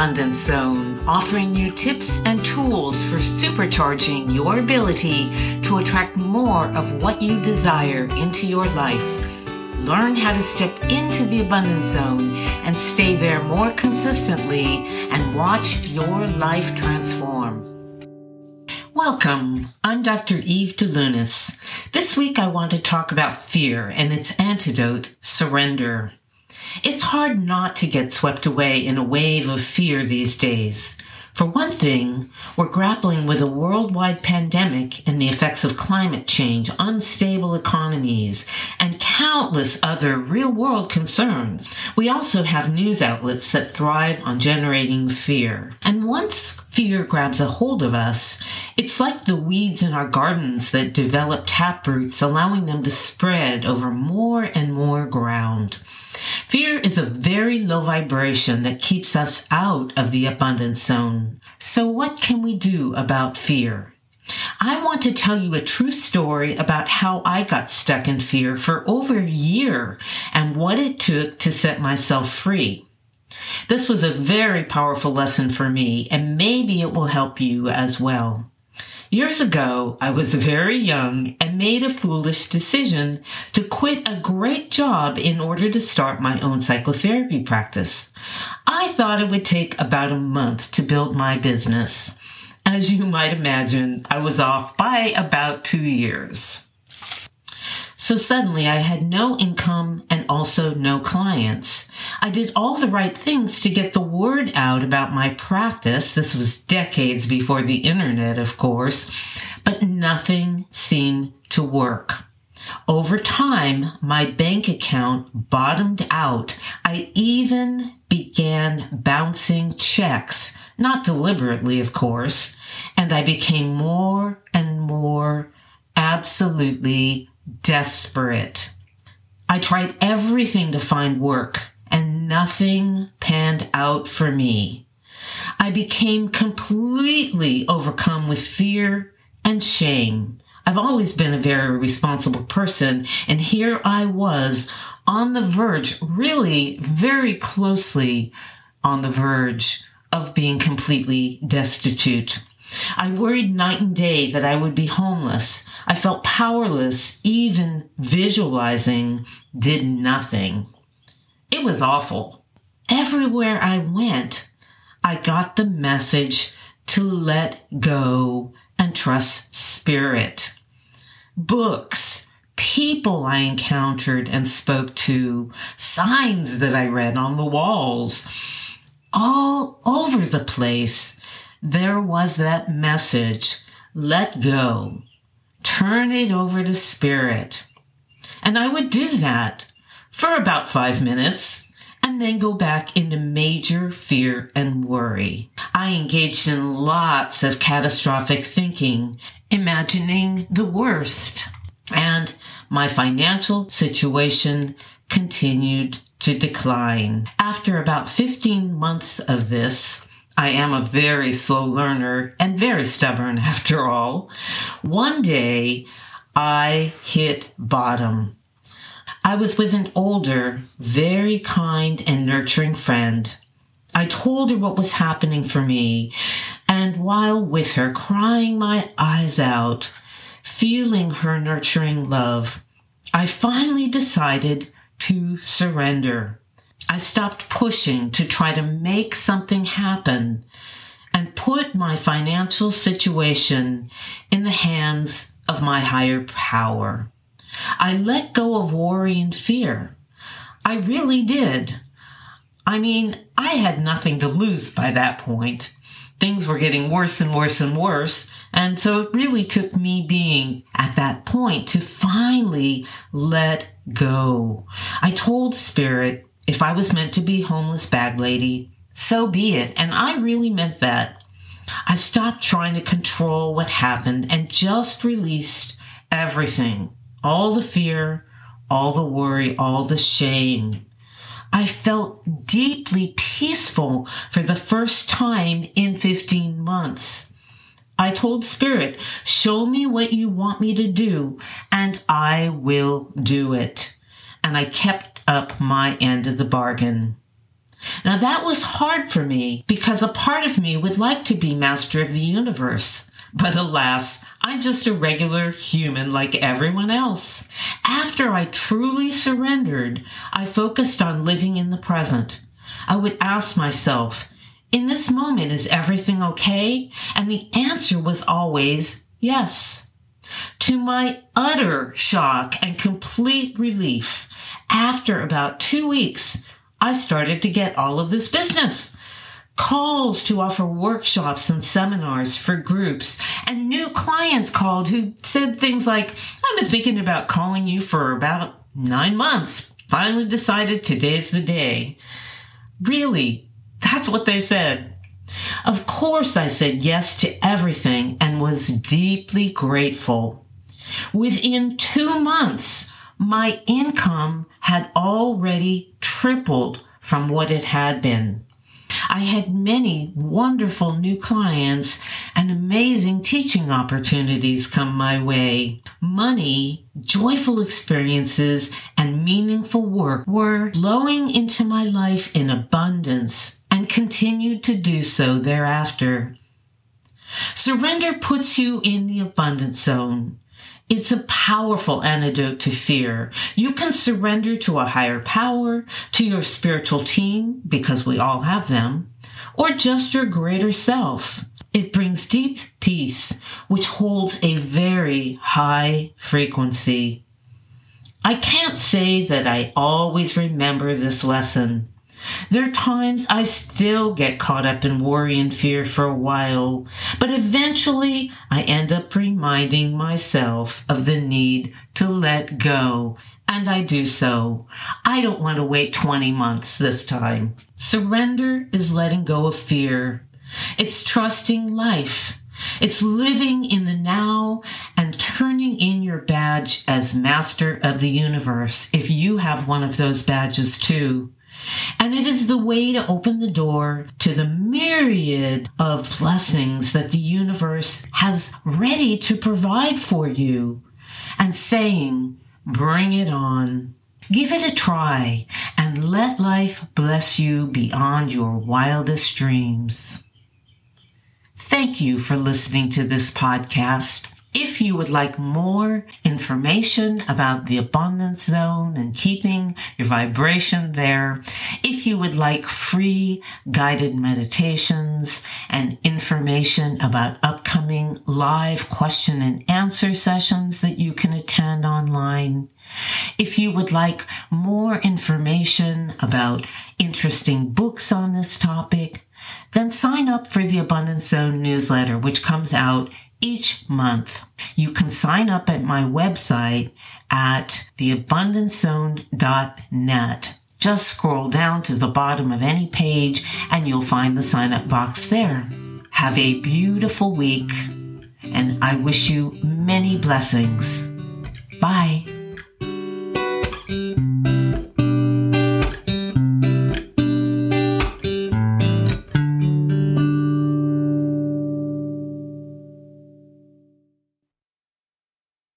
Abundance Zone, offering you tips and tools for supercharging your ability to attract more of what you desire into your life. Learn how to step into the abundance zone and stay there more consistently and watch your life transform. Welcome. I'm Dr. Eve Delunas. This week I want to talk about fear and its antidote, surrender. It's hard not to get swept away in a wave of fear these days. For one thing, we're grappling with a worldwide pandemic and the effects of climate change, unstable economies, and countless other real world concerns. We also have news outlets that thrive on generating fear. And once fear grabs a hold of us, it's like the weeds in our gardens that develop taproots, allowing them to spread over more and more ground. Fear is a very low vibration that keeps us out of the abundance zone. So what can we do about fear? I want to tell you a true story about how I got stuck in fear for over a year and what it took to set myself free. This was a very powerful lesson for me and maybe it will help you as well. Years ago, I was very young and made a foolish decision to quit a great job in order to start my own psychotherapy practice. I thought it would take about a month to build my business. As you might imagine, I was off by about two years. So suddenly I had no income and also no clients. I did all the right things to get the word out about my practice. This was decades before the internet, of course, but nothing seemed to work. Over time, my bank account bottomed out. I even began bouncing checks, not deliberately, of course, and I became more and more absolutely desperate. I tried everything to find work and nothing panned out for me. I became completely overcome with fear and shame. I've always been a very responsible person, and here I was on the verge, really very closely on the verge of being completely destitute. I worried night and day that I would be homeless. I felt powerless. Even visualizing did nothing. It was awful. Everywhere I went, I got the message to let go and trust spirit. Books, people I encountered and spoke to, signs that I read on the walls, all over the place there was that message let go, turn it over to spirit. And I would do that for about five minutes and then go back into major fear and worry. I engaged in lots of catastrophic thinking, imagining the worst, and my financial situation continued to decline. After about 15 months of this, I am a very slow learner and very stubborn after all. One day I hit bottom. I was with an older, very kind and nurturing friend. I told her what was happening for me, and while with her, crying my eyes out, feeling her nurturing love, I finally decided to surrender. I stopped pushing to try to make something happen and put my financial situation in the hands of my higher power. I let go of worry and fear. I really did. I mean, I had nothing to lose by that point. Things were getting worse and worse and worse. And so it really took me being at that point to finally let go. I told Spirit, if I was meant to be homeless bag lady, so be it. And I really meant that. I stopped trying to control what happened and just released everything. All the fear, all the worry, all the shame. I felt deeply peaceful for the first time in 15 months. I told Spirit, show me what you want me to do and I will do it. And I kept up my end of the bargain. Now that was hard for me because a part of me would like to be master of the universe. But alas, I'm just a regular human like everyone else. After I truly surrendered, I focused on living in the present. I would ask myself, in this moment, is everything okay? And the answer was always yes. To my utter shock and complete relief, after about two weeks, I started to get all of this business. Calls to offer workshops and seminars for groups and new clients called who said things like, I've been thinking about calling you for about nine months. Finally decided today's the day. Really, that's what they said. Of course, I said yes to everything and was deeply grateful. Within two months, my income had already tripled from what it had been. I had many wonderful new clients and amazing teaching opportunities come my way. Money, joyful experiences, and meaningful work were flowing into my life in abundance and continued to do so thereafter. Surrender puts you in the abundance zone. It's a powerful antidote to fear. You can surrender to a higher power, to your spiritual team, because we all have them, or just your greater self. It brings deep peace, which holds a very high frequency. I can't say that I always remember this lesson. There are times I still get caught up in worry and fear for a while, but eventually I end up reminding myself of the need to let go. And I do so. I don't want to wait 20 months this time. Surrender is letting go of fear. It's trusting life. It's living in the now and turning in your badge as master of the universe if you have one of those badges too. And it is the way to open the door to the myriad of blessings that the universe has ready to provide for you and saying, bring it on. Give it a try and let life bless you beyond your wildest dreams. Thank you for listening to this podcast. If you would like more information about the abundance zone and keeping your vibration there, if you would like free guided meditations and information about upcoming live question and answer sessions that you can attend online, if you would like more information about interesting books on this topic, then sign up for the Abundance Zone newsletter, which comes out each month. You can sign up at my website at theabundancezone.net. Just scroll down to the bottom of any page and you'll find the sign up box there. Have a beautiful week and I wish you many blessings. Bye.